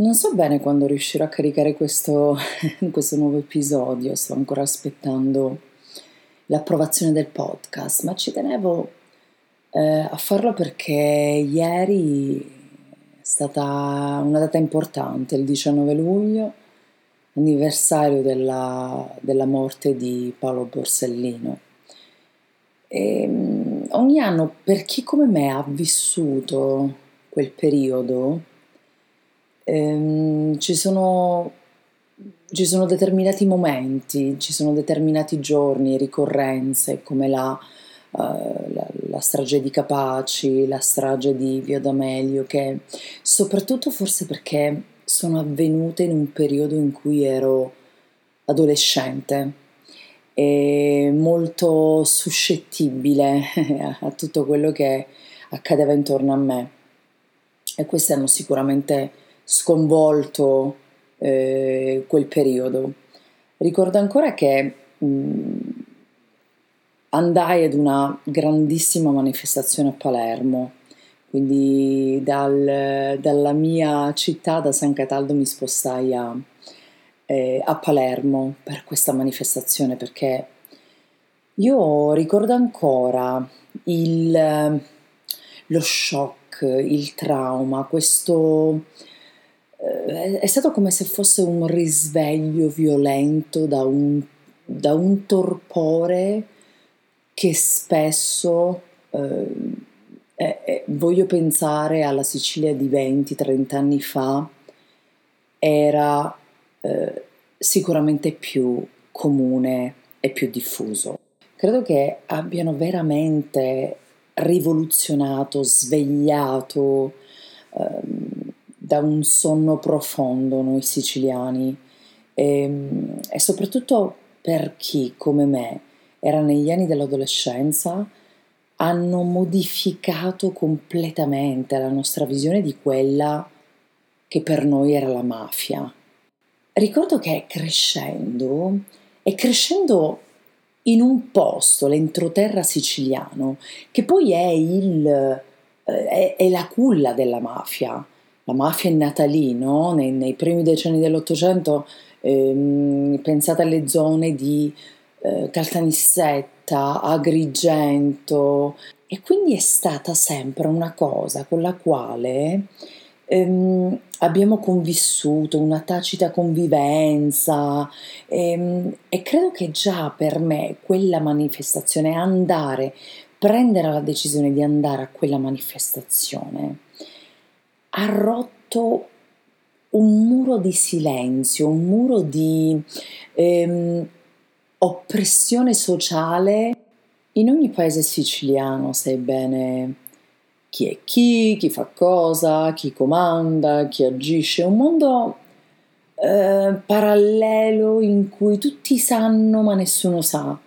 Non so bene quando riuscirò a caricare questo, questo nuovo episodio, sto ancora aspettando l'approvazione del podcast, ma ci tenevo eh, a farlo perché ieri è stata una data importante, il 19 luglio, anniversario della, della morte di Paolo Borsellino. E, um, ogni anno, per chi come me ha vissuto quel periodo, ehm, ci, sono, ci sono determinati momenti, ci sono determinati giorni, ricorrenze come la, uh, la, la strage di Capaci, la strage di Via D'Amelio, che soprattutto forse perché sono avvenute in un periodo in cui ero adolescente e molto suscettibile a tutto quello che accadeva intorno a me. E queste hanno sicuramente sconvolto eh, quel periodo. Ricordo ancora che mh, andai ad una grandissima manifestazione a Palermo, quindi dal, dalla mia città, da San Cataldo, mi spostai a, eh, a Palermo per questa manifestazione perché io ricordo ancora il, lo shock, il trauma, questo è stato come se fosse un risveglio violento da un, da un torpore che spesso eh, eh, voglio pensare alla Sicilia di 20-30 anni fa era eh, sicuramente più comune e più diffuso. Credo che abbiano veramente rivoluzionato, svegliato da un sonno profondo noi siciliani e, ehm, e soprattutto per chi come me era negli anni dell'adolescenza hanno modificato completamente la nostra visione di quella che per noi era la mafia. Ricordo che crescendo, e crescendo in un posto, l'entroterra siciliano, che poi è, il, eh, è, è la culla della mafia, la mafia è nata lì, no? nei, nei, primi decenni dell'Ottocento, ehm, pensate alle zone di eh, Caltanissetta, Agrigento, e quindi è stata sempre una cosa con la quale ehm, abbiamo convissuto, una tacita convivenza ehm, e credo che già per me quella manifestazione, andare, prendere la decisione di andare a quella manifestazione, ha rotto un muro di silenzio, un muro di ehm, oppressione sociale in ogni paese siciliano, sai bene chi è chi, chi fa cosa, chi comanda, chi agisce, un mondo eh, parallelo in cui tutti sanno ma nessuno sa.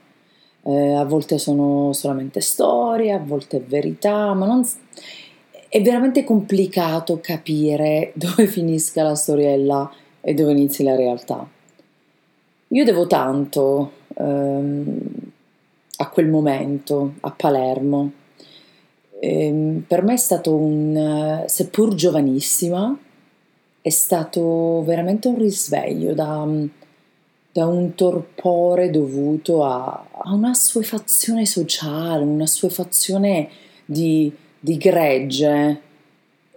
Eh, a volte sono solamente storie, a volte è verità, ma non, è veramente complicato capire dove finisca la storiella e dove inizi la realtà. Io devo tanto ehm, a quel momento a Palermo. Ehm, per me è stato un, seppur giovanissima, è stato veramente un risveglio da, da un torpore dovuto a, a una assuefazione sociale, una assuefazione di di gregge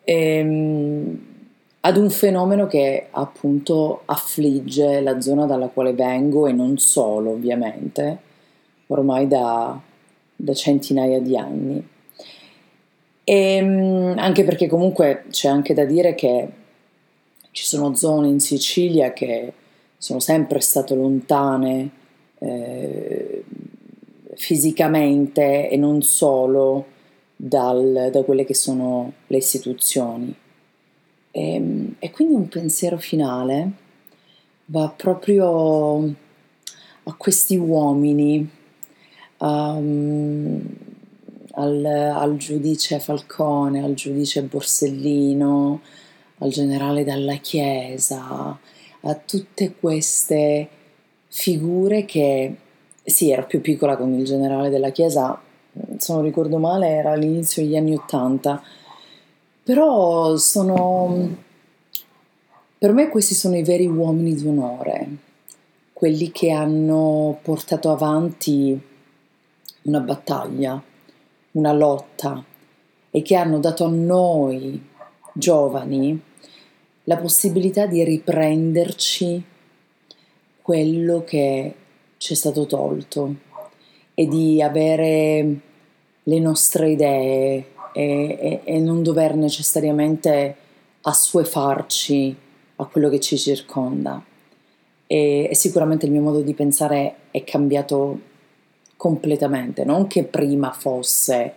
ehm, ad un fenomeno che appunto affligge la zona dalla quale vengo e non solo ovviamente, ormai da, da centinaia di anni. E, ehm, anche perché comunque c'è anche da dire che ci sono zone in Sicilia che sono sempre state lontane eh, fisicamente e non solo dal, da quelle che sono le istituzioni. E, ehm, e quindi un pensiero finale va proprio a questi uomini, um, al, al, giudice Falcone, al giudice Borsellino, al generale Dalla Chiesa, a tutte queste figure che, sì, ero più piccola con il generale della Chiesa, se non ricordo male era all'inizio degli anni Ottanta, però sono, Per me questi sono i veri uomini d'onore, quelli che hanno portato avanti una battaglia, una lotta e che hanno dato a noi giovani la possibilità di riprenderci quello che ci è stato tolto e di avere le nostre idee e, e, e non dover necessariamente assuefarci a quello che ci circonda. E, e, sicuramente il mio modo di pensare è cambiato completamente, non che prima fosse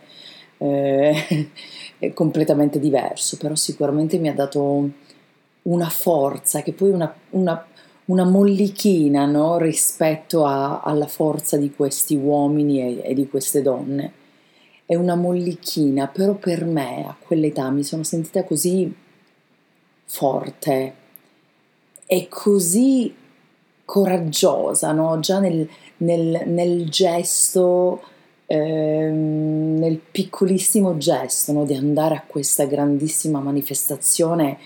eh, completamente diverso, però sicuramente mi ha dato una forza che poi una, una, una mollichina no? rispetto a, alla forza di questi uomini e, e di queste donne. È una mollichina, però per me a quell'età mi sono sentita così forte e così coraggiosa, no? già nel, nel, nel gesto, ehm, nel piccolissimo gesto no? di andare a questa grandissima manifestazione.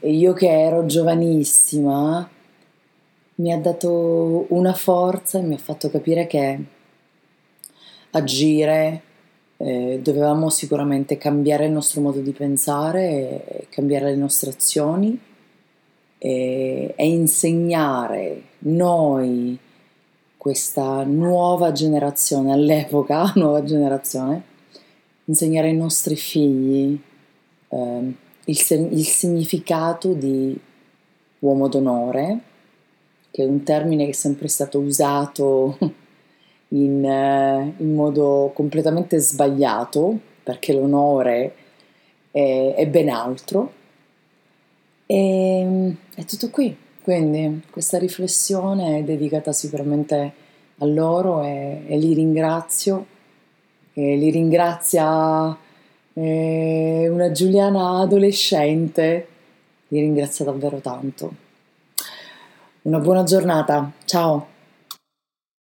Io che ero giovanissima, mi ha dato una forza e mi ha fatto capire che agire eh, dovevamo sicuramente cambiare il nostro modo di pensare, cambiare le nostre azioni e, e insegnare noi questa nuova generazione, all'epoca nuova generazione, insegnare ai nostri figli eh, il, il, significato di uomo d'onore, che è un termine che è sempre stato usato in, eh, in modo completamente sbagliato, perché l'onore è, è ben altro. E è tutto qui. Quindi questa riflessione è dedicata sicuramente a loro e, e li ringrazio. E li ringrazia eh, una Giuliana adolescente, li ringrazio davvero tanto. Una buona giornata, ciao!